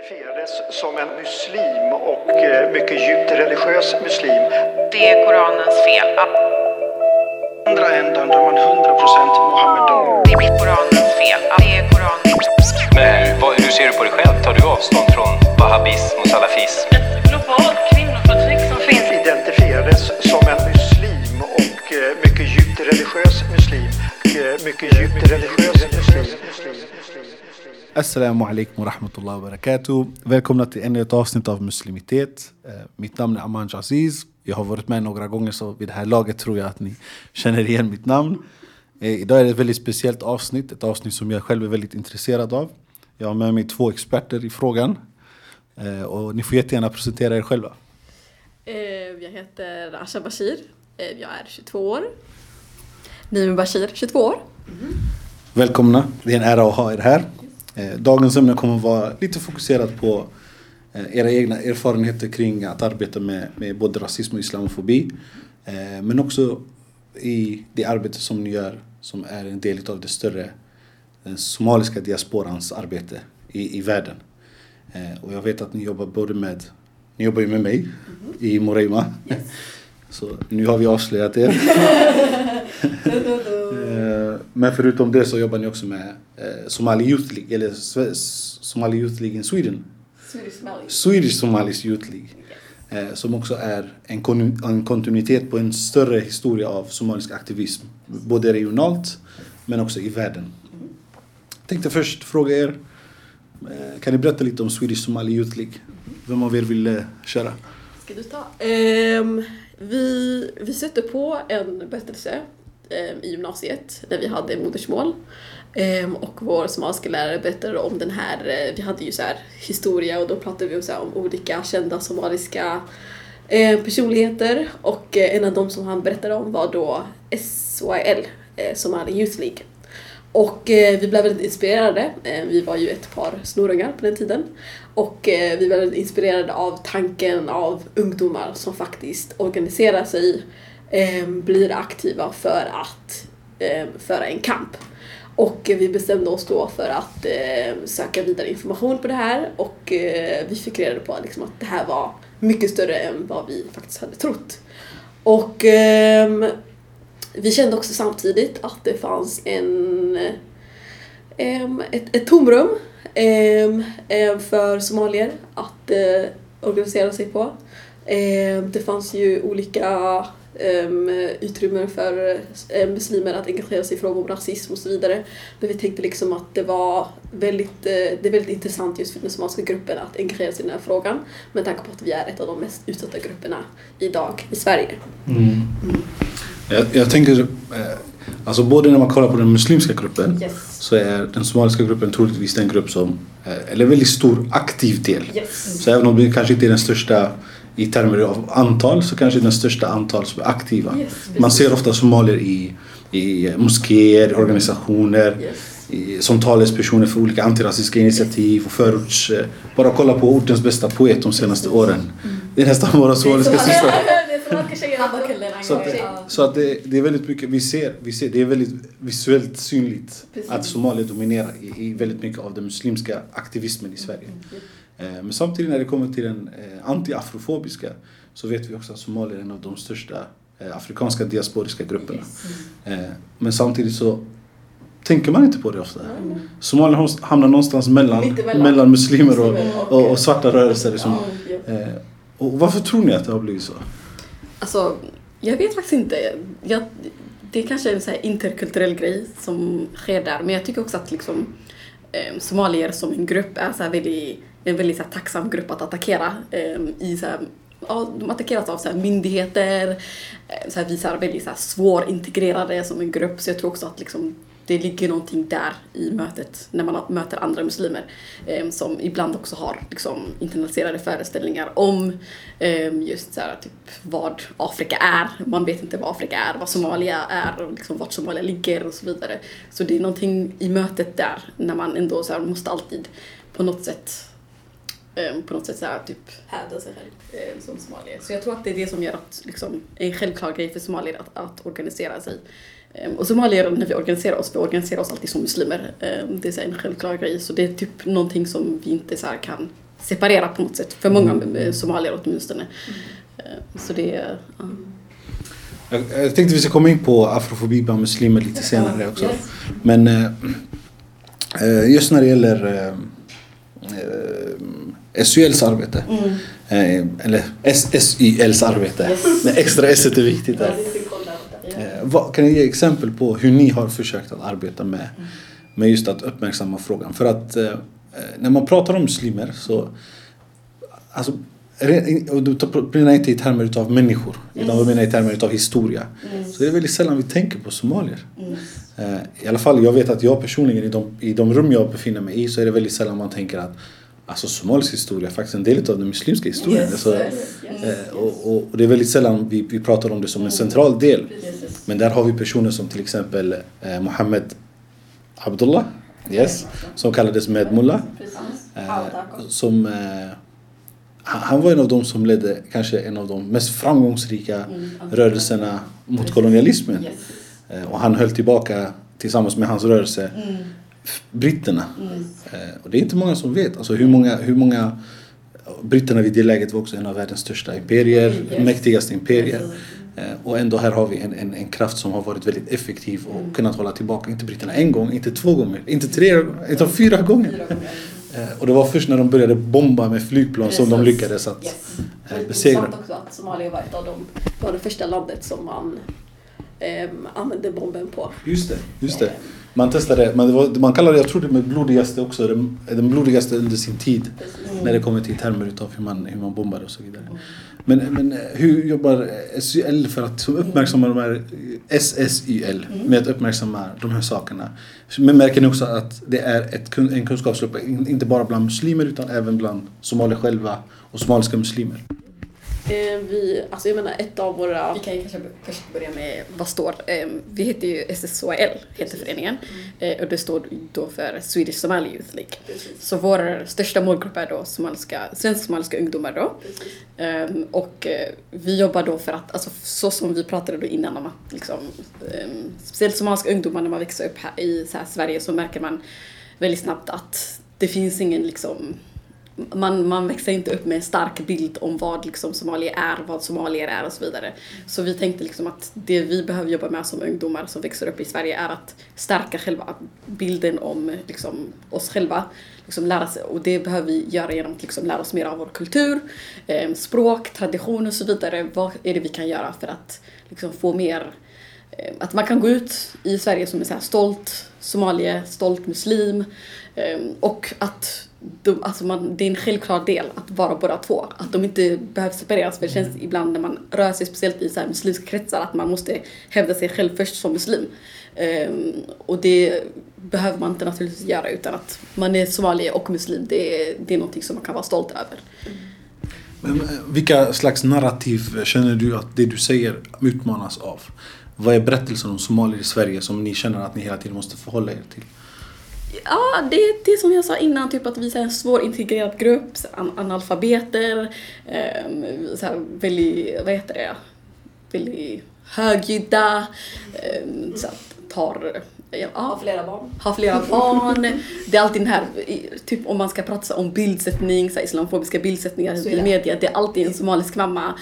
identifierades som en muslim och eh, mycket djupt religiös muslim. Det är Koranens fel. Att andra ändan då är man 100% Mohammedan. Det är Koranens fel. Det är Koranens Men vad, hur ser du på dig själv? Tar du avstånd från wahhabism och salafism? ett globalt kvinnoförtryck som finns. Identifierades som en muslim och eh, mycket djupt religiös muslim. Eh, Mycket djupt religiös muslim. Assalamu alaikum wa rahmatullahi wa barakatuh. Välkomna till ännu ett avsnitt av Muslimitet. Eh, Mitt namn är Aman Aziz. Jag har varit med några gånger så vid det här laget tror jag att ni känner igen mitt namn. Eh, Idag är det ett väldigt speciellt avsnitt, ett avsnitt som jag själv är väldigt intresserad av. Jag har med mig två experter i frågan. Eh, Och ni får jättegärna presentera er själva. Jag heter Asha Bashir. Jag är 22 år. Nimi Bashir, 22 år. Välkomna, det är en ära att ha er här. Eh, Dagens ämne kommer att vara lite fokuserat på eh, era egna erfarenheter kring att arbeta med, med både rasism och islamofobi. Eh, Men också i det arbete som ni gör som är en del av det större den somaliska diasporans arbete i, i världen. Och jag vet att ni jobbar både med, ni jobbar ju med mig i Moreima. Så nu har vi avslöjat er. Men förutom det så jobbar ni också med eh, Somali Youth League, eller Somali Youth League in Sweden. Swedish Somalis Youth League. Eh, Som också är en, kon- en kontinuitet på en större historia av somalisk aktivism. Både regionalt men också i världen. Tänkte först fråga er, eh, kan ni berätta lite om Swedish Somali Youth League? Vem av er vill eh, köra? Ska du ta? Ehm, vi, vi stötte på en berättelse Ehm, i gymnasiet när vi hade modersmål. Ehm, och vår somaliska lärare berättade om den här, eh, vi hade ju så här historia och då pratade vi om, så här, om olika kända somaliska ehm, personligheter. Och eh, en av dem som han berättade om var då SYL, eh, Somali Youth League. Och vi blev väldigt inspirerade. Vi var ju ett par snorungar på den tiden. Och vi blev väldigt inspirerade av tanken av ungdomar som faktiskt organiserar sig, eh, blir aktiva för att eh, föra en kamp. Och vi bestämde oss då för att eh, söka vidare information på det här och eh, vi fick reda på liksom, att det här var mycket större än vad vi faktiskt hade trott. Och eh, vi kände också samtidigt att det fanns en, ehm, ett, ett tomrum ehm, eh, för somalier att eh, organisera sig på. Ehm, det fanns ju olika utrymmen för eh, muslimer att engagera sig i frågor om rasism och så vidare. Men vi tänkte liksom att det var väldigt, eh, det är väldigt intressant just för den somaliska gruppen att engagera sig i den här frågan med tanke på att vi är ett av de mest utsatta grupperna idag i Sverige. Jag, jag tänker, eh, alltså både när man kollar på den muslimska gruppen Yes. så är den somaliska gruppen troligtvis den grupp som, eller en väldigt stor aktiv del. Yes. Så även om det kanske inte är den största i termer av antal så kanske den största antal som är aktiva. Yes, man ser ofta somalier i, i moskéer, organisationer, Yes. i, som talespersoner för olika antirasistiska initiativ och förorts... Bara kolla på ortens bästa poet de senaste åren. Det är nästan våra somaliska systrar. Så att, det, så att det, det är väldigt mycket, vi ser, vi ser, det är väldigt visuellt synligt Precis. att somalier dominerar i, i väldigt mycket av den muslimska aktivismen i Sverige. Eh, Men samtidigt när det kommer till den eh, anti-afrofobiska så vet vi också att somalier är en av de största eh, afrikanska diasporiska grupperna. Men samtidigt så tänker man inte på det ofta. Somalier hos- hamnar någonstans mellan, Mitt emellan. mellan muslimer och, och- och, svarta rörelser. Liksom. Ja, ja. Eh, Och varför tror ni att det har blivit så? Alltså, jag vet faktiskt inte. Jag, det är kanske är en så här interkulturell grej som sker där. Men jag tycker också att liksom, eh, somalier som en grupp är så här väldigt, en väldigt så här tacksam grupp att attackera. Eh, i så här, ja, de attackeras av så här myndigheter, eh, så här, vi är så här väldigt så här svårintegrerade som en grupp. Så jag tror också att liksom, det ligger någonting där i mötet när man möter andra muslimer eh, som ibland också har liksom, internaliserade föreställningar om eh, just så här, typ, vad Afrika är. Man vet inte vad Afrika är, vad Somalia är och liksom, vart Somalia ligger och så vidare. Så det är någonting i mötet där när man ändå så här, måste alltid på något sätt på något sätt så här, typ hävda sig själv eh, som somalier. Så jag tror att det är det som gör att liksom, en självklar grej för somalier att, att organisera sig. Ehm, Och somalier, när vi organiserar oss, vi organiserar oss alltid som muslimer. Ehm, Det är så här en självklar grej. Så det är typ någonting som vi inte så här kan separera på något sätt, för många eh, somalier åtminstone. Eh, Så det är... ja. Jag, jag tänkte vi ska komma in på afrofobi bland muslimer lite senare också. Men eh, eh, just när det gäller SYLs arbete. Eh, eller SSYLs arbete. Men extra S är viktigt där. Eh, vad, kan ni ge exempel på hur ni har försökt att arbeta med, med just att uppmärksamma frågan? För att eh, eh, när man pratar om muslimer så Alltså, och då menar jag inte i termer utav människor, utan jag menar i termer utav historia. Så det är väldigt sällan vi tänker på somalier. Eh, I alla fall, jag vet att jag personligen i de, i de rum jag befinner mig i så är det väldigt sällan man tänker att Alltså somalisk historia faktiskt en del av den muslimska historien. Alltså, eh, och, och, det är väldigt sällan vi, vi pratar om det som en central del. Men där har vi personer som till exempel eh, Mohammed Abdullah, yes, som kallades Medmullah. Eh, som, eh, han var en av de som ledde kanske en av de mest framgångsrika rörelserna mot kolonialismen. Eh, och han höll tillbaka tillsammans med hans rörelse f- britterna. Eh, och det är inte många som vet alltså hur många, hur många Britterna vid det läget var också en av världens största imperier, mäktigaste imperier. Eh, Och ändå här har vi en, en, en kraft som har varit väldigt effektiv och kunnat hålla tillbaka, inte britterna en gång, inte två gånger, inte tre gånger, utan fyra gånger. Eh, Och det var först när de började bomba med flygplan som de Precis. lyckades att Yes. eh, Det är besegra. intressant också att Somalia var ett av de, var det första landet som man ehm, använde bomben på. Just det, just det. Man testade, man, det var, man kallar det, jag tror det med blodigaste också, den, den blodigaste under sin tid. När det kommer till termer utav hur man, hur man bombar och så vidare. Men, men eh, hur jobbar SYL för att uppmärksamma de här SSYL med att uppmärksamma de här sakerna? Men märker ni också att det är ett, en kunskapslucka, in- inte bara bland muslimer utan även bland somalier själva och somaliska muslimer? Eh, vi, alltså jag menar ett av våra... Vi kan ju kanske först börja med vad står. Eh, vi heter ju SSOL, heter föreningen. Eh, och det står då för Swedish Somali Youth League. Så vår största målgrupp är då somaliska, svensk-somaliska ungdomar då. Ehm, och vi jobbar då för att, alltså så som vi pratade då innan om att liksom, um, speciellt somaliska ungdomar när man växer upp här i så här Sverige så märker man väldigt snabbt att det finns ingen liksom man, man växer inte upp med en stark bild om vad liksom somalier är, vad somalier är och så vidare. Så vi tänkte liksom att det vi behöver jobba med som ungdomar som växer upp i Sverige är att stärka själva bilden om liksom, oss själva. Liksom lära sig, och det behöver vi göra genom att liksom lära oss mer av vår kultur, eh, språk, tradition och så vidare. Vad är det vi kan göra för att liksom, få mer eh, att man kan gå ut i Sverige som en så här stolt somalier, stolt muslim eh, och att de, alltså man, det är en självklar del att vara båda två. Att de inte behöver separeras för det känns ibland när man rör sig speciellt i så muslimska kretsar att man måste hävda sig själv först som muslim. Eh, och det behöver man inte naturligtvis göra utan att man är somalier och muslim. Det är, det är någonting som man kan vara stolt över. Men, eh, vilka slags narrativ känner du att det du säger utmanas av? Vad är berättelsen om somalier i Sverige som ni känner att ni hela tiden måste förhålla er till? Ja, det det är som jag sa innan, typ att vi är en svårintegrerad grupp, an- analfabeter, eh, så här, väldigt, vad heter det, väldigt högljudda, Eh, så att tar, ja, har flera barn. Har flera barn. Det är alltid den här, typ om man ska prata om bildsättning, så här, islamofobiska bildsättningar i media, det är alltid en somalisk mamma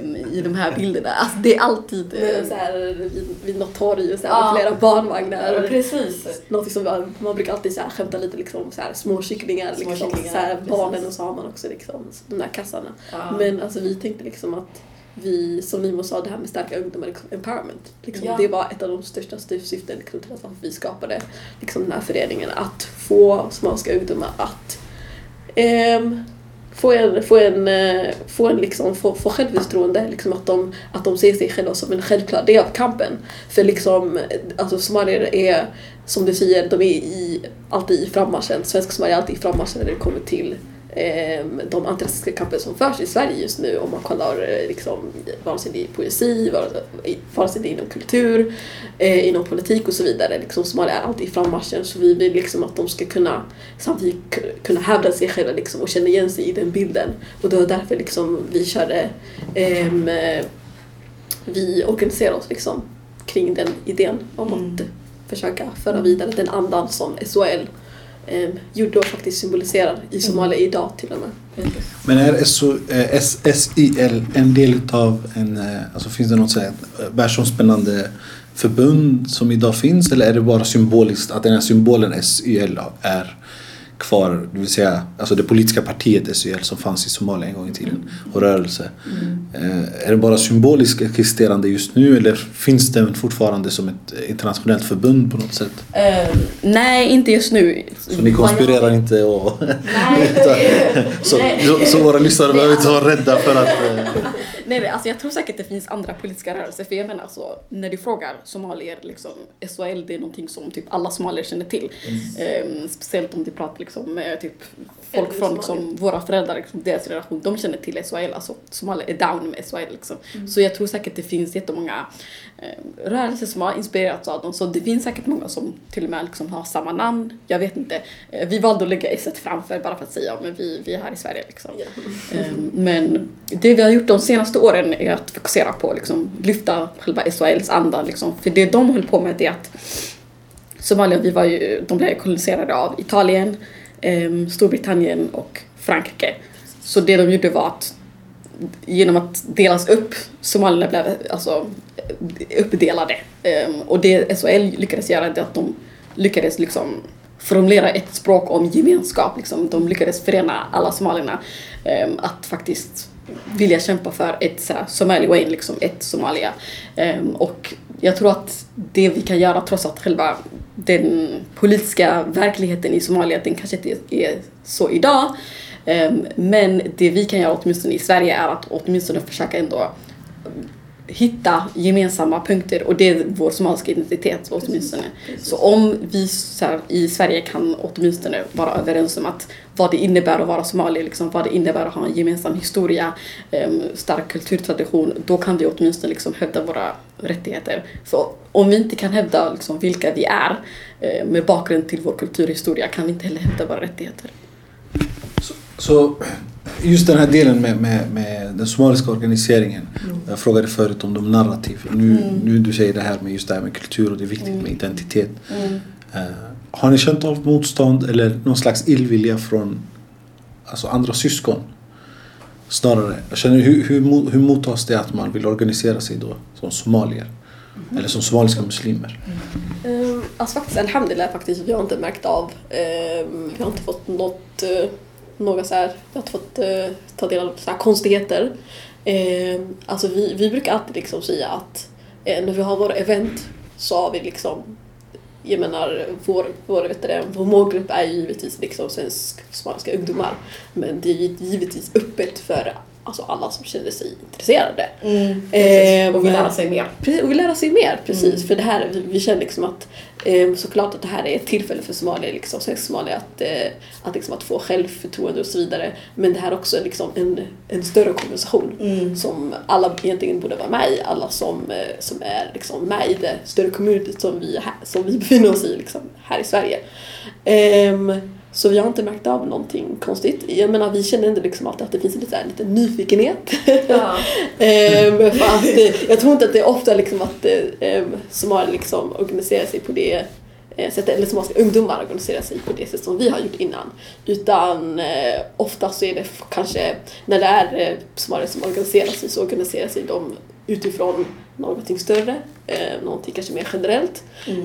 um, i de här bilderna. Alltså det är alltid eh, så här, vid, vid något torg och så här, med flera barnvagnar. Precis. Något som man, man brukar alltid så här skämta lite liksom så här, små kycklingar, Små liksom, kycklingar, så här, barnen och så har man också liksom de där kassarna. Ja. Men alltså vi tänkte liksom att vi, som Nimo sa, det här med starka ungdomar, liksom, empowerment. Liksom, Ja. Det var ett av de största syf- syften liksom, till varför vi skapade liksom, den här föreningen. Att få somaliska ungdomar att ehm, få en, få en, eh, få en liksom, få, få självförtroende, liksom att de, att de ser sig själva som en självklar del av kampen. För liksom, alltså somalier är, som du säger, de är i, alltid i frammarschen. Svenska somalier är alltid i frammarschen när det kommer till de antirasistiska kamper som förs i Sverige just nu. Om man kollar eh, liksom, vare sig det är poesi, vare sig det är inom kultur, eh, inom politik och så vidare. Liksom, somalier är alltid i frammarschen så vi vill liksom att de ska kunna samtidigt kunna hävda sig själva liksom, och känna igen sig i den bilden. Och det var därför liksom, vi körde ehm, eh, vi organiserar oss liksom kring den idén om att försöka föra vidare den andan som SOL eh, judo faktiskt symboliserar i Somalia idag till och med. Men är SO, eh, SIL en del utav en, eh, alltså finns det något så här eh, världsomspännande förbund som idag finns eller är det bara symboliskt att den här symbolen SYL är kvar, det vill säga alltså det politiska partiet SYL som fanns i Somalia en gång i tiden och rörelse. Eh, Är det bara symboliskt existerande just nu eller finns den fortfarande som ett internationellt förbund på något sätt? Eh, nej, inte just nu. Så ni konspirerar inte och... Så, så, så våra lyssnare behöver inte vara rädda för att... eh, Nej, nej, alltså jag tror säkert det finns andra politiska rörelser. För jag menar alltså, när du frågar somalier, liksom, SHL det är någonting som typ alla somalier känner till. Ehm, speciellt om du pratar liksom, med typ, folk från liksom, våra föräldrar, liksom, deras generation, de känner till SHL. Alltså somalier är down med SHL. Liksom. Så jag tror säkert det finns jättemånga eh, rörelser som har inspirerats av dem. Så det finns säkert många som till och med liksom, har samma namn. Jag vet inte. Eh, vi valde att lägga S framför bara för att säga men vi, vi är här i Sverige. Liksom. Ehm, Men det vi har gjort de senaste åren är att fokusera på liksom, lyfta själva SHLs anda. Liksom. För det de höll på med det är att Somalia, vi var ju, de blev koloniserade av Italien, eh, Storbritannien och Frankrike. Så det de gjorde var att genom att delas upp, somalierna blev alltså uppdelade. Ehm, och det SHL lyckades göra det att de lyckades liksom formulera ett språk om gemenskap. Liksom. De lyckades förena alla somalierna ehm, att faktiskt vilja kämpa för ett så här, Somaliland, liksom ett Somalia. Um, och jag tror att det vi kan göra trots att själva den politiska verkligheten i Somalia, den kanske inte är så idag. Um, men det vi kan göra åtminstone i Sverige är att åtminstone försöka ändå hitta gemensamma punkter och det är vår somaliska identitet åtminstone. Så om vi så här, i Sverige kan åtminstone vara överens om att vad det innebär att vara somalier, liksom, vad det innebär att ha en gemensam historia, em, stark kulturtradition, då kan vi åtminstone liksom hävda våra rättigheter. För om vi inte kan hävda liksom, vilka vi är eh, med bakgrund till vår kulturhistoria kan vi inte heller hävda våra rättigheter. Så just den här delen med, med, med den somaliska organiseringen. Jag frågade förut om de narrativ. Nu, nu du säger det här med just det här med kultur och det är viktigt med identitet. Eh, har ni känt av motstånd eller någon slags illvilja från alltså andra syskon? Snarare. Jag känner, hur, hur, hur mottas det att man vill organisera sig då som somalier? Eller som somaliska muslimer? Um, alltså faktiskt, alhamdulillah faktiskt, vi har inte märkt av, ehm, vi har inte fått något, uh, några så här, vi har fått eh, ta del av så här konstigheter. Eh, alltså vi, vi brukar alltid liksom säga att eh, när vi har våra event så har vi liksom jag menar, vår, vår, vet det, vår målgrupp är ju givetvis liksom svensk somaliska ungdomar. Men det är ju givetvis öppet för alltså alla som känner sig intresserade. Eh, Och vill lära sig mer. Precis, och vill lära sig mer, precis. För det här, vi, vi känner liksom att eh, såklart att det här är ett tillfälle för somalier, liksom, somalier att, eh, att, liksom, att få självförtroende och så vidare. Men det här är också liksom en, en större konversation som alla egentligen borde vara med i. Alla som, eh, som är liksom, med i det större communityt som vi, är som vi befinner oss i liksom, här i Sverige. Ehm, så vi har inte märkt av någonting konstigt. Jag menar, vi känner ändå liksom alltid att det finns en lite, så här, lite nyfikenhet. Ehm, för att, jag tror inte att det är ofta liksom att eh, somalier liksom organiserar sig på det eh, sättet, eller somaliska ungdomar organiserar sig på det sätt som vi har gjort innan. Utan eh, ofta så är det kanske, när det är eh, somalier som organiserar sig så organiserar sig de utifrån någonting större, eh, någonting kanske mer generellt.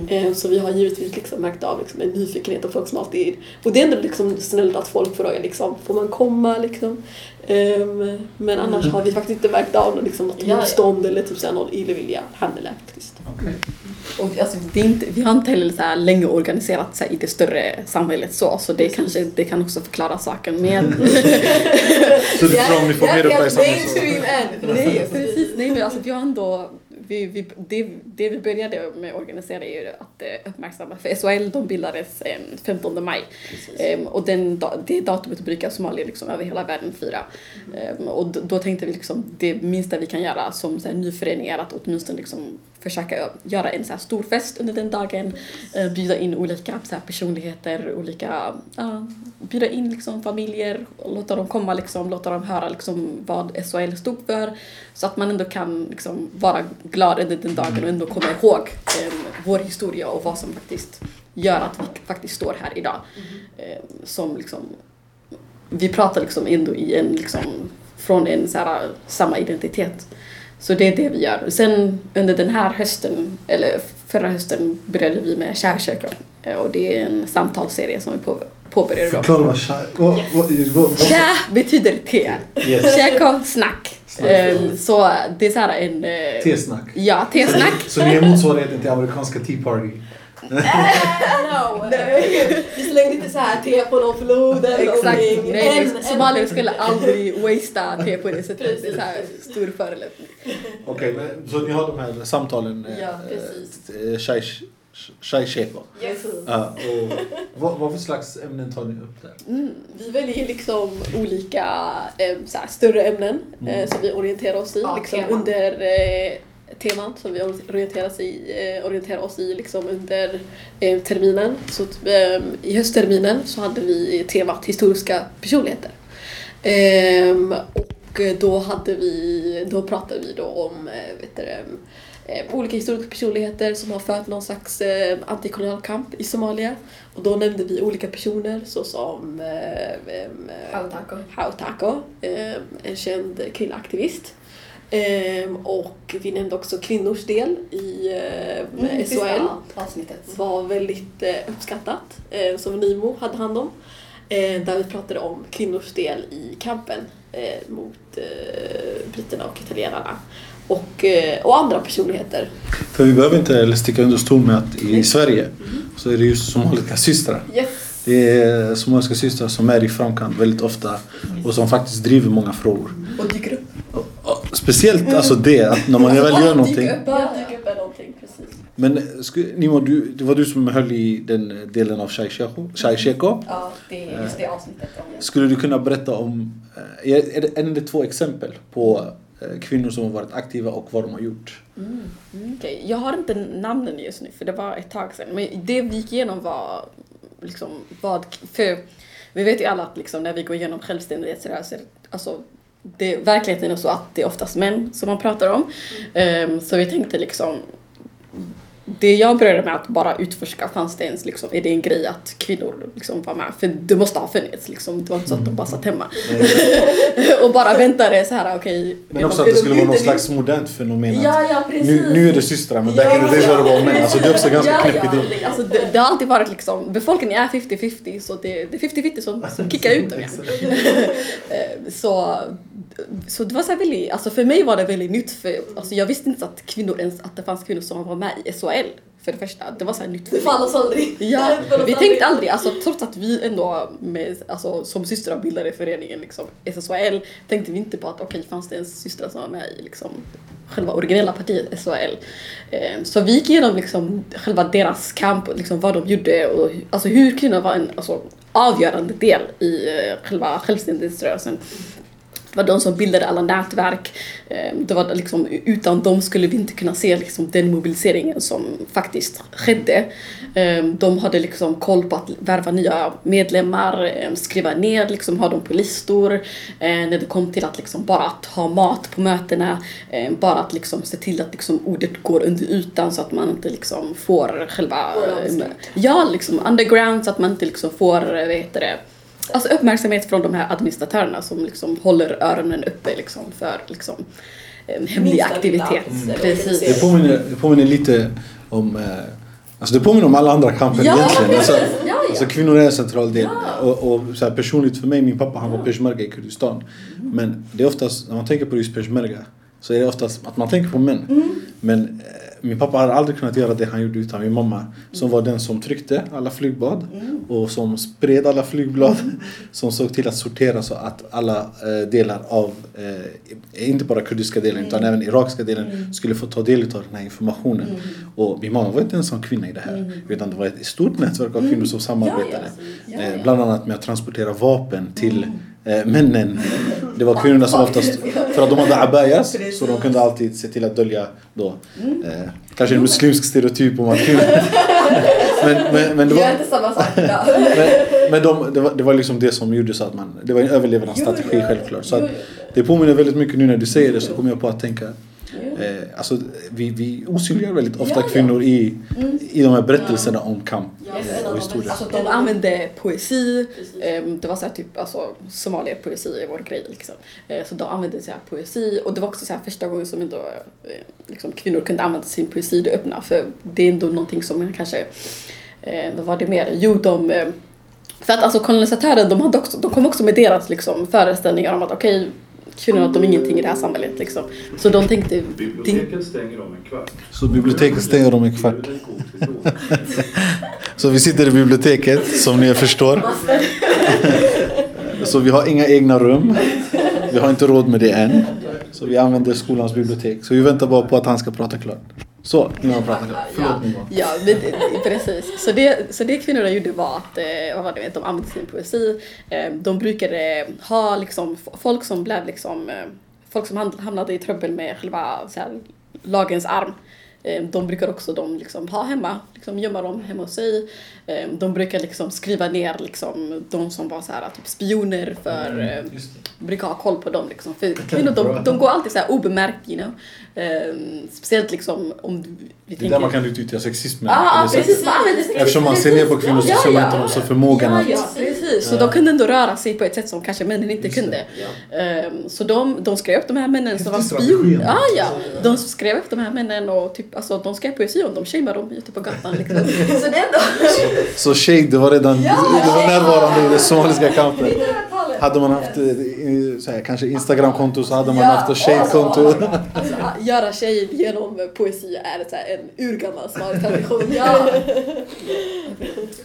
Eh, så vi har givetvis liksom märkt av liksom en nyfikenhet av folk som alltid... Och det är ändå liksom snällt att folk frågar liksom, får man komma liksom? Ehm, men annars har vi faktiskt inte märkt av något, liksom, något Ja, ja. motstånd eller typ såhär, någon illvilja. Alhamdulillah faktiskt. Och alltså, det är inte, Vi har inte heller så länge organiserat sig i det större samhället så, så det, kanske, det kan också förklara saken. Men Så det är bra om ni får mer uppmärksamhet. så- Nej, precis. Nej, men alltså, vi har ändå, vi, vi, det, det vi började med att organisera är ju att eh, uppmärksamma, för SHL de bildades eh, 15 maj. Ehm, och den, det datumet brukar Somalia liksom över hela världen fira. Ehm, och då, då tänkte vi liksom det minsta vi kan göra som så här, ny förening är att åtminstone liksom försöka göra en så stor fest under den dagen, eh, bjuda in olika så personligheter, olika, ja, bjuda in liksom familjer, låta dem komma liksom, låta dem höra liksom vad SHL stod för så att man ändå kan liksom vara glad under den dagen och ändå komma ihåg eh, vår historia och vad som faktiskt gör att vi faktiskt står här idag. Eh, som liksom, vi pratar liksom ändå i en liksom, från en så här, samma identitet. Så det är det vi gör. Sen under den här hösten, eller förra hösten, började vi med Kärköket. Eh, Och det är en samtalsserie som vi på, påbörjade då. Förklara vad vad- Tja betyder te. Yes. Käka snack. Snack. Eh, Så det är så här en... eh, Tesnack. Ja, tesnack. Så ni är motsvarigheten till amerikanska Tea Party? No. Vi slängde inte så här te på någon flod eller Exakt. någonting. Nej, En- nej, en- somalier skulle aldrig wastea te på det sättet. Det är så här stor förolämpning. Okej, men så ni har de här samtalen? eh, Ja, precis. eh, chai sheko. Yes. Ja, och vad, vad för slags ämnen tar ni upp där? Mm. Vi väljer liksom olika eh, så här, större ämnen eh, Mm. som vi orienterar oss i Ja, liksom under eh, teman som vi orienterar, oss i, eh, orienterar oss i liksom under eh, terminen. Så eh, i höstterminen så hade vi temat historiska personligheter. Ehm, och då hade vi, då pratade vi då om eh, vet du, eh, olika historiska personligheter som har fört någon slags eh, antikolonial kamp i Somalia. Och då nämnde vi olika personer såsom eh, eh, Hautako. Hautako, eh, en känd kvinnoaktivist. Ehm, och vi nämnde också kvinnors del i eh, Mm, SOL. avsnittet. var väldigt eh, uppskattat, eh, som Nimo hade hand om. Eh, där vi pratade om kvinnors del i kampen eh, mot eh, britterna och italienarna. Och, eh, och andra personligheter. För vi behöver inte sticka under stol med att i Sverige så är det just somaliska systrar. Yes. Det är somaliska systrar som är i framkant väldigt ofta och som faktiskt driver många frågor. Och dyker upp. Speciellt alltså det att när man väl gör någonting. Bara dyker upp är någonting, precis. Men sku- Nimo, du, det var du som höll i den delen av Chai Sheko. Ja, det är just det avsnittet. Skulle du kunna berätta om, eh, är det, är det två exempel på eh, kvinnor som har varit aktiva och vad de har gjort? Okej, Jag har inte namnen just nu för det var ett tag sedan. Men det vi gick igenom var liksom vad, för vi vet ju alla att liksom när vi går igenom självständighetsrörelser, alltså det, verkligheten är så att det är oftast män som man pratar om. Ehm, så vi tänkte liksom det jag började med att bara utforska, fanns det ens liksom, är det en grej att kvinnor liksom var med? För det måste ha funnits liksom, det var inte så att de bara satt hemma. och bara väntade så här, okej. Men också att det skulle vara någon slags modernt fenomen. Ja, ja precis. Nu, nu är det systrar men back in the days var det bara män. Alltså det är också ganska knäpp idé. Alltså, det, det har alltid varit liksom, befolkningen är 50-50 så det, det är 50-50 som, som kickar ut dem igen. Eh, så, så det var så här väldigt, alltså för mig var det väldigt nytt för alltså jag visste inte att kvinnor ens, att det fanns kvinnor som var med i SHL för det första. Det var så här nytt för Det mig. fallas aldrig. Ja, Det vi tänkte aldrig, alltså trots att vi ändå med, alltså, som systrar bildade föreningen liksom, SSHL tänkte vi inte på att okej, fanns det ens systrar som var med i liksom, själva originella partiet SHL. Eh, så vi gick igenom liksom, själva deras kamp, liksom, vad de gjorde och alltså, hur kvinnor var en alltså, avgörande del i eh, själva självständighetsrörelsen. Det var de som bildade alla nätverk. Eh, Det var liksom, utan dem skulle vi inte kunna se liksom, den mobiliseringen som faktiskt skedde. Eh, De hade liksom koll på att värva nya medlemmar, eh, skriva ner, liksom, ha dem på listor. När det kom till att liksom, bara att ha mat på mötena, bara att liksom, se till att liksom, ordet går under ytan så att man inte liksom, får själva... Ja, liksom underground så att man inte liksom, får, eh, vad heter det, Alltså uppmärksamhet från de här administratörerna som liksom håller öronen uppe liksom för liksom en hemlig aktivitet. mm. Precis. Det påminner, det påminner lite om eh, Alltså det påminner om alla andra kamper Ja, egentligen. Alltså, ja, ja. alltså kvinnor är en central del. Och, och så här, personligt för mig, min pappa han var peshmerga i Kurdistan. Men det är oftast, när man tänker på just peshmerga så är det oftast att man tänker på män. Mm. Men eh, min pappa hade aldrig kunnat göra det han gjorde utan min mamma. Som var den som tryckte alla flygblad. Mm. Och som spred alla flygblad. Som såg till att sortera så att alla eh, delar av, eh, inte bara kurdiska delen Mm. utan även irakiska delen skulle få ta del av den här informationen. Mm. Och min mamma var inte ensam kvinna i det här. Utan det var ett stort nätverk av kvinnor som samarbetade. Mm. Eh, bland annat med att transportera vapen till männen. Det var kvinnorna som oftast, för att de hade abayas, så de kunde alltid se till att dölja då. Mm. Eh, kanske en muslimsk stereotyp om att kvinnor... men, men, men det Gör var, inte samma sak men, men de, det, var, det var liksom det som gjorde så att man, det var en överlevnadsstrategi självklart. Så att det påminner väldigt mycket nu när du säger det så kommer jag på att tänka Eh, alltså, vi, vi osynliggör väldigt ofta Ja, ja. kvinnor i, i de här berättelserna om kamp och historia. Alltså de använde poesi, Precis. ehm, det var så här typ alltså somalier poesi är vår grej liksom. Eh, Så de använde så här poesi och det var också så här första gången som ändå eh, liksom kvinnor kunde använda sin poesi i det öppna för det är ändå någonting som kanske, eh, vad var det mer? Jo de eh, för att alltså kolonisatörer de, hade också, de kom också med deras liksom, föreställningar om att okej kvinnorna de är ingenting i det här samhället liksom. Så de tänkte, din, Biblioteket stänger om en kvart. Så biblioteket stänger om en kvart. Så vi sitter i biblioteket som ni förstår. Så vi har inga egna rum. Vi har inte råd med det än. Så vi använder skolans bibliotek. Så vi väntar bara på att han ska prata klart. Så, nu har han pratat klart. Förlåt. Ja, men, det- precis. Så det, så det kvinnorna gjorde var att eh, vad var det, de använde sin poesi. Eh, de brukade ha liksom, folk som blev liksom, eh, folk som ham- hamnade i trubbel med själva så här, lagens arm. Eh, de brukar också de liksom, ha hemma, liksom, gömma dem hemma hos sig. Eh, de brukar liksom, skriva ner liksom, de som var så här, typ spioner för eh, brukar ha koll på dem liksom. För kvinnor de, de går alltid så här obemärkt you know. Speciellt liksom om du- vi Det är där man kan utnyttja sexismen. Ah, det sättet. precis. Man Eftersom man ser ner på kvinnor så ser man inte som förmågan Ja, att... ja, precis. Så de kunde ändå röra sig på ett sätt som kanske männen inte kunde. Ehm, så de, de skrev upp de här männen som var spioner. Ja, ja. De skrev upp de här männen och typ, alltså, de skrev poesi om dem, shameade dem ute på gatan. Liksom. Så det ändå... Så shade, det var redan det var närvarande i den somaliska kampen. 1900-talet. Hade man haft eh, så här, kanske Instagramkonto så hade man Ja, haft ett shade-konto. Alltså, att göra shade genom poesi är så här, en urgammal smal tradition. Ja.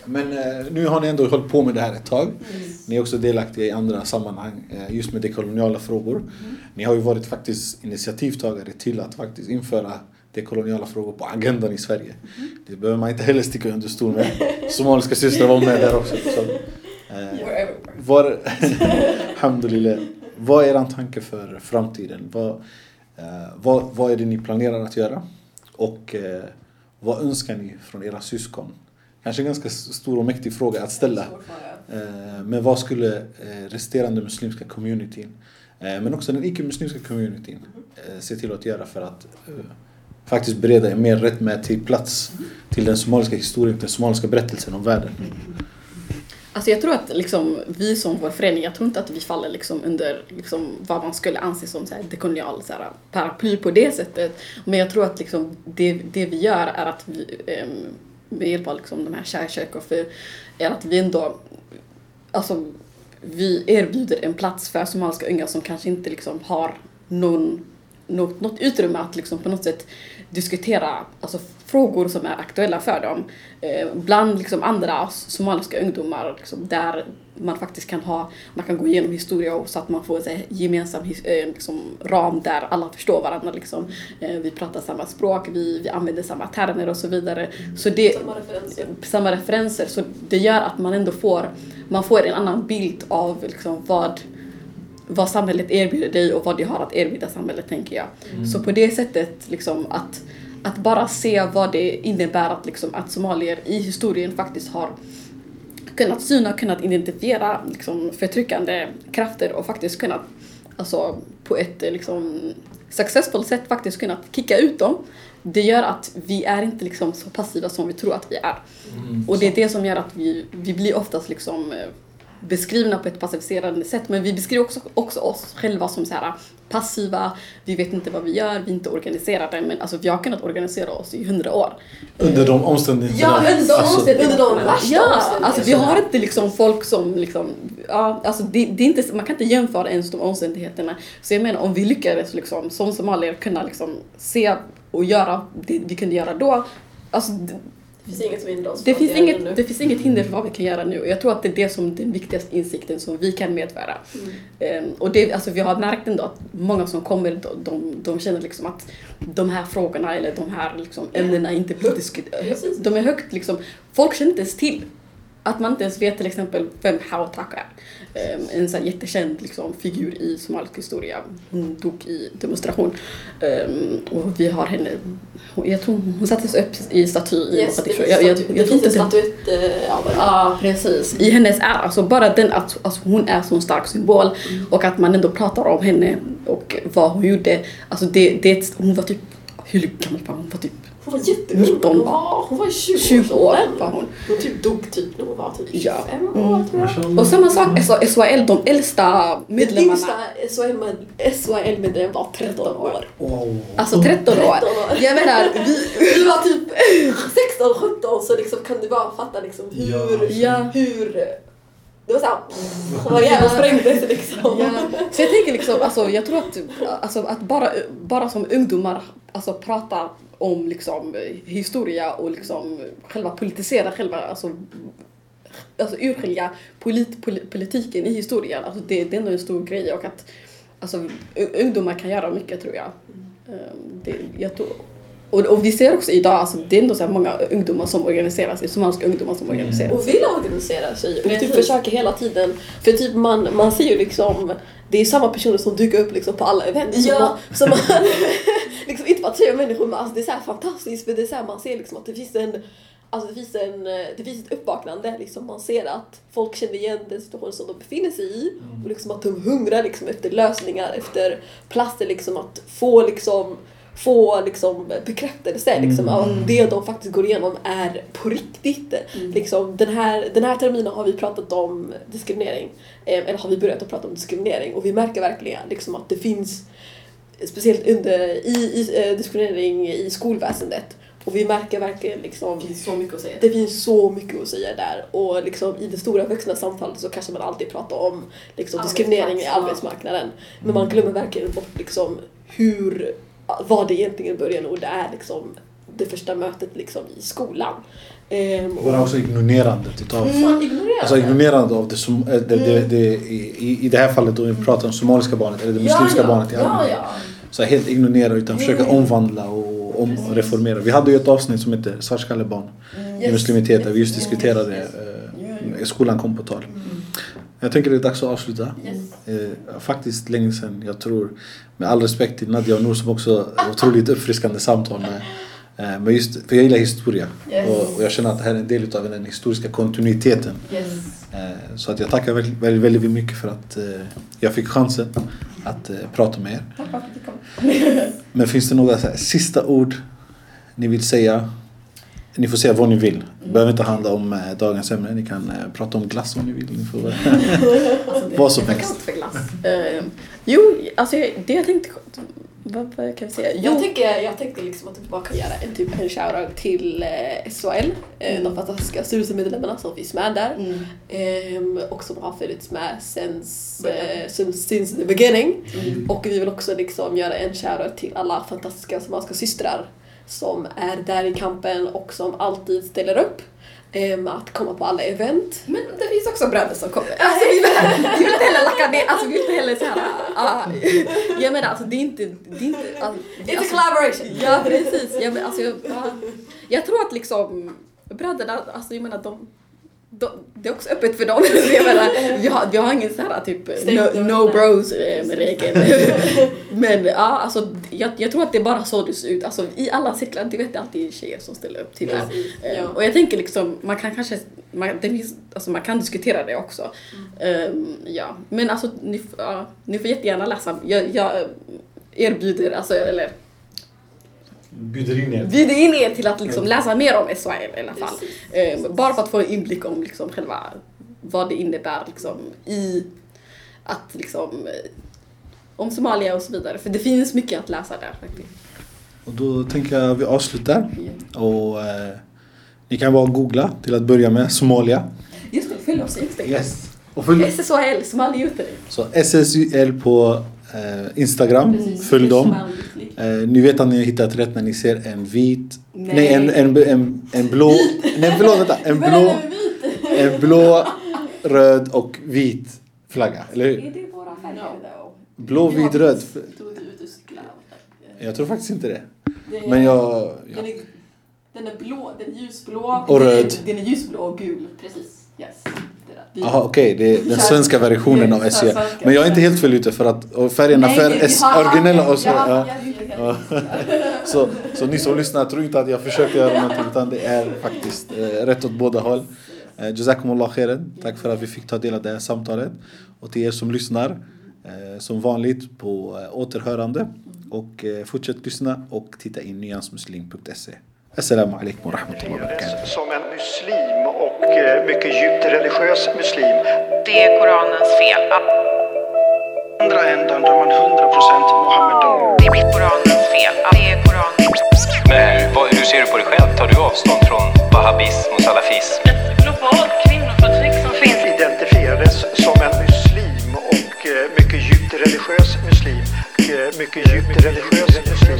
Men eh, nu har ni ändå hållit på med det här ett tag. Ni är också delaktiga i andra sammanhang eh, just med dekoloniala frågor. Ni har ju varit faktiskt initiativtagare till att faktiskt införa dekoloniala frågor på agendan i Sverige. Det behöver man inte heller sticka under stol med. Somaliska systrar var med där också. Så, eh, var, Alhamdulillah. Vad är er tanke för framtiden? Vad, eh, vad, vad är det ni planerar att göra? Och eh, vad önskar ni från era syskon? Kanske en ganska stor och mäktig fråga att ställa. Eh, Men vad skulle eh, resterande muslimska communityn, eh, men också den icke-muslimska communityn, eh, se till att göra för att faktiskt bereda en mer rättmätig plats till den somaliska historien, den somaliska berättelsen om världen? Alltså jag tror att liksom, vi som vår förening, jag tror inte att vi faller liksom under liksom, vad man skulle anse som så här, dekolonial så här, paraply på det sättet. Men jag tror att liksom, det, det vi gör är att vi, ehm, med hjälp av liksom, de här kärkök är att vi ändå, alltså vi erbjuder en plats för somaliska unga som kanske inte liksom har någon, något, något utrymme att liksom på något sätt diskutera alltså, frågor som är aktuella för dem. Eh, bland liksom, andra somaliska ungdomar liksom, där man faktiskt kan ha, man kan gå igenom historia och så att man får en gemensam eh, liksom, ram där alla förstår varandra. Liksom. Eh, vi pratar samma språk, vi, vi använder samma termer och så vidare. Så det, Samma referenser. samma referenser. Så det gör att man ändå får, man får en annan bild av liksom vad, vad samhället erbjuder dig och vad det har att erbjuda samhället, tänker jag. Så på det sättet, liksom att, att bara se vad det innebär att, liksom, att somalier i historien faktiskt har kunnat syna, kunnat identifiera liksom, förtryckande krafter och faktiskt kunnat, alltså på ett liksom, successful sätt faktiskt kunnat kicka ut dem. Det gör att vi är inte liksom så passiva som vi tror att vi är. Och det är det som gör att vi, vi blir oftast liksom beskrivna på ett passiviserande sätt. Men vi beskriver också, också oss själva som så här passiva, vi vet inte vad vi gör, vi är inte organiserade. Men alltså, vi har kunnat organisera oss i hundra år. Under de omständigheterna. Ja, under de Alltså, omständigheterna. Under de värsta Ja, omständigheterna. alltså vi har inte liksom folk som liksom, ja, alltså det, det är inte, man kan inte jämföra ens de omständigheterna. Så jag menar om vi lyckades liksom som somalier kunna liksom se och göra det vi kunde göra då, alltså finns inget som hindrar oss det finns, inget, nu. det finns inget hinder för vad vi kan göra nu jag tror att det är det som den viktigaste insikten som vi kan medföra. Ehm, och det, alltså, vi har märkt ändå att många som kommer, de, de, de känner liksom att de här frågorna eller de här liksom, ämnena inte blir diskuterade. De är högt liksom, folk känner inte ens till att man inte ens vet till exempel vem Hautaka är. Ehm, en sån jättekänd liksom, figur i somalisk historia. Hon dog i demonstration. Ehm, och vi har henne, jag tror hon sattes upp i staty i Yes, det Mogadishu. Jag- jag- jag det tror inte statyett eh. Ja, precis. I hennes ära. Alltså bara den att alltså, hon är så en stark symbol Mm. och att man ändå pratar om henne och vad hon gjorde. Alltså det, det, hon var typ, hur gammal var? Hon var typ Hon var jätteung. 19 Hon var, hon var i 20, 20 år var hon. Hon typ dog typ när hon var typ 25 Ja. år tror jag. Och samma sak, SHL, de äldsta Den medlemmarna. yngsta SHL-medlemmen var 13 år. Wow. Alltså 13 år. 13 år. Jag menar, vi, Vi var typ 16, 17 så liksom kan du bara fatta liksom hur, Ja. hur det var såhär, vad jävla sprängdes liksom. Ja. Så jag tänker liksom, alltså, jag tror att, alltså, att bara, bara som ungdomar alltså, prata om liksom, historia och liksom, själva politisera själva, alltså, alltså urskilja polit, pol, politiken i historien. Alltså, det, det är ändå en stor grej och att alltså, ungdomar kan göra mycket tror jag. Ehm, Det, jag tror, och, och vi ser också idag, alltså, det är ändå så här många ungdomar som organiserar sig, somaliska ungdomar som organiserar sig. Och vill organisera sig och typ Precis. försöker hela tiden. För typ man, man ser ju liksom, det är samma personer som dyker upp liksom på alla event. Som Ja. man, som man, liksom inte bara tre människor men alltså det är så här fantastiskt för det är så här, man ser liksom att det finns en Alltså det finns, en, det finns ett uppvaknande, liksom. Man ser att folk känner igen den situation som de befinner sig i och liksom att de hungrar liksom efter lösningar, efter platser liksom att få liksom få liksom bekräftelse liksom, av att det de faktiskt går igenom är på riktigt. Liksom, den, här, den här terminen har vi pratat om diskriminering, eh, eller har vi börjat att prata om diskriminering och vi märker verkligen liksom, att det finns speciellt under, i, i eh, diskriminering i skolväsendet och vi märker verkligen liksom så mycket att säga. det finns så mycket att säga där och liksom i det stora vuxna samtalet så kanske man alltid pratar om liksom, diskriminering i arbetsmarknaden. Men man glömmer verkligen bort liksom hur, vad det egentligen börjar och det är liksom det första mötet liksom i skolan. Ehm, och- också ignorerandet utav... Fan, ignorera Alltså det. ignorerandet av det, som, eh, det, det, det i, i- det här fallet då vi pratar om somaliska barnet eller det muslimska barnet i allmänhet. Så helt ignorera utan försöka omvandla och, om, och reformera. Vi hade ju ett avsnitt som heter Svartskallebarn i muslimitet där vi just diskuterade eh, skolan kom på tal. Jag tänker det är dags att avsluta. Eh, faktiskt länge sedan, jag tror, med all respekt till Nadia och Nour som också otroligt uppfriskande samtal med men just, för jag gillar historia och, och jag känner att det här är en del av den historiska kontinuiteten. Eh, Så att jag tackar väldigt, väldigt, väldigt mycket för att eh, jag fick chansen att eh, prata med er. Men finns det några här, sista ord ni vill säga? Ni får säga vad ni vill. Det behöver inte handla om eh, dagens ämne. Ni kan eh, prata om glass om ni vill. Ni får, vad som helst. För glass. Eh, jo, alltså det jag tänkte... Vad, vad kan vi säga? Jo, Jag tänker, jag tänker liksom att vi bara kan göra en, typ, en shoutout till eh, SHL, eh, de fantastiska styrelsemedlemmarna som finns med där. Ehm, och som har funnits med since, eh, since, since the beginning. Och vi vill också liksom göra en shoutout till alla fantastiska somaliska systrar som är där i kampen och som alltid ställer upp. Med att komma på alla event. men det finns också bröder som kommer. Alltså vi vi vill inte heller lacka ner, alltså vi vill inte heller såhär... Uh, jag menar alltså det är inte... Det är inte alltså, It's a alltså, collaboration! Ja precis. Jag, men, alltså, jag, ja, jag tror att liksom bröderna, alltså jag menar de, de det är också öppet för dem. Jag menar, har, vi har ingen sån här typ no, no bros eh, regel. Men ja, alltså jag, jag tror att det är bara så det ser ut. Alltså i alla cirklar, det vet jag alltid tjejer som ställer upp till det. Eh, Ja. Och jag tänker liksom, man kan kanske, man, det finns, alltså man kan diskutera det också. Ehm, ja, men alltså ni, ja, ni får jättegärna läsa. Jag, jag erbjuder, alltså eller Bjuder in er. bjuder in er till att liksom läsa mer om SYL i alla fall. Ehm, bara för att få en inblick om liksom själva vad det innebär liksom, i att liksom eh, om Somalia och så vidare. För det finns mycket att läsa där faktiskt. Och då tänker jag att vi avslutar. Och eh, ni kan bara googla till att börja med Somalia. Just det, följ oss i Instagram. Yes. Och följ SSHL, Somali Youth. så SSYL på eh, Instagram. Följ dem. Eh, ni vet att ni har hittat rätt när ni ser en vit... Nej, en, en, en, en blå... Nej förlåt vänta. En blå, en blå, röd och vit flagga. Eller hur? Är det våra färger då? Blå, vit, röd. Jag tror faktiskt inte det. Det är- Men jag... jag Den är, den är blå, den är ljusblå. Och röd. Den är ljusblå och gul. Precis. Yes. Jaha okej, det är den svenska versionen av SE. svenska. Men jag är inte helt fel ute för att färgerna för S, originella och så. Ja. Så, så ni som lyssnar, tror inte att jag försöker göra någonting utan det är faktiskt eh, rätt åt båda håll. Eh, Jazakumullah khairan. Tack för att vi fick ta del av det här samtalet. Och till er som lyssnar, eh, som vanligt på eh, återhörande. Och eh, fortsätt lyssna och titta in nyansmuslim.se. Assalamu alaikum wa rahmatullahi wa barakatuh. Som en muslim och eh, mycket djupt religiös muslim Det är Koranens fel. andra ändan där man 100% Mohammedan. Det är Koranens fel. Det är Koranens Men hur, vad, hur ser du på dig själv? Tar du avstånd från wahhabism och salafism? Ett globalt kvinnoförtryck som finns identifierades som en muslim och eh, mycket djupt religiös muslim. Eh, Mycket djupt religiös muslim.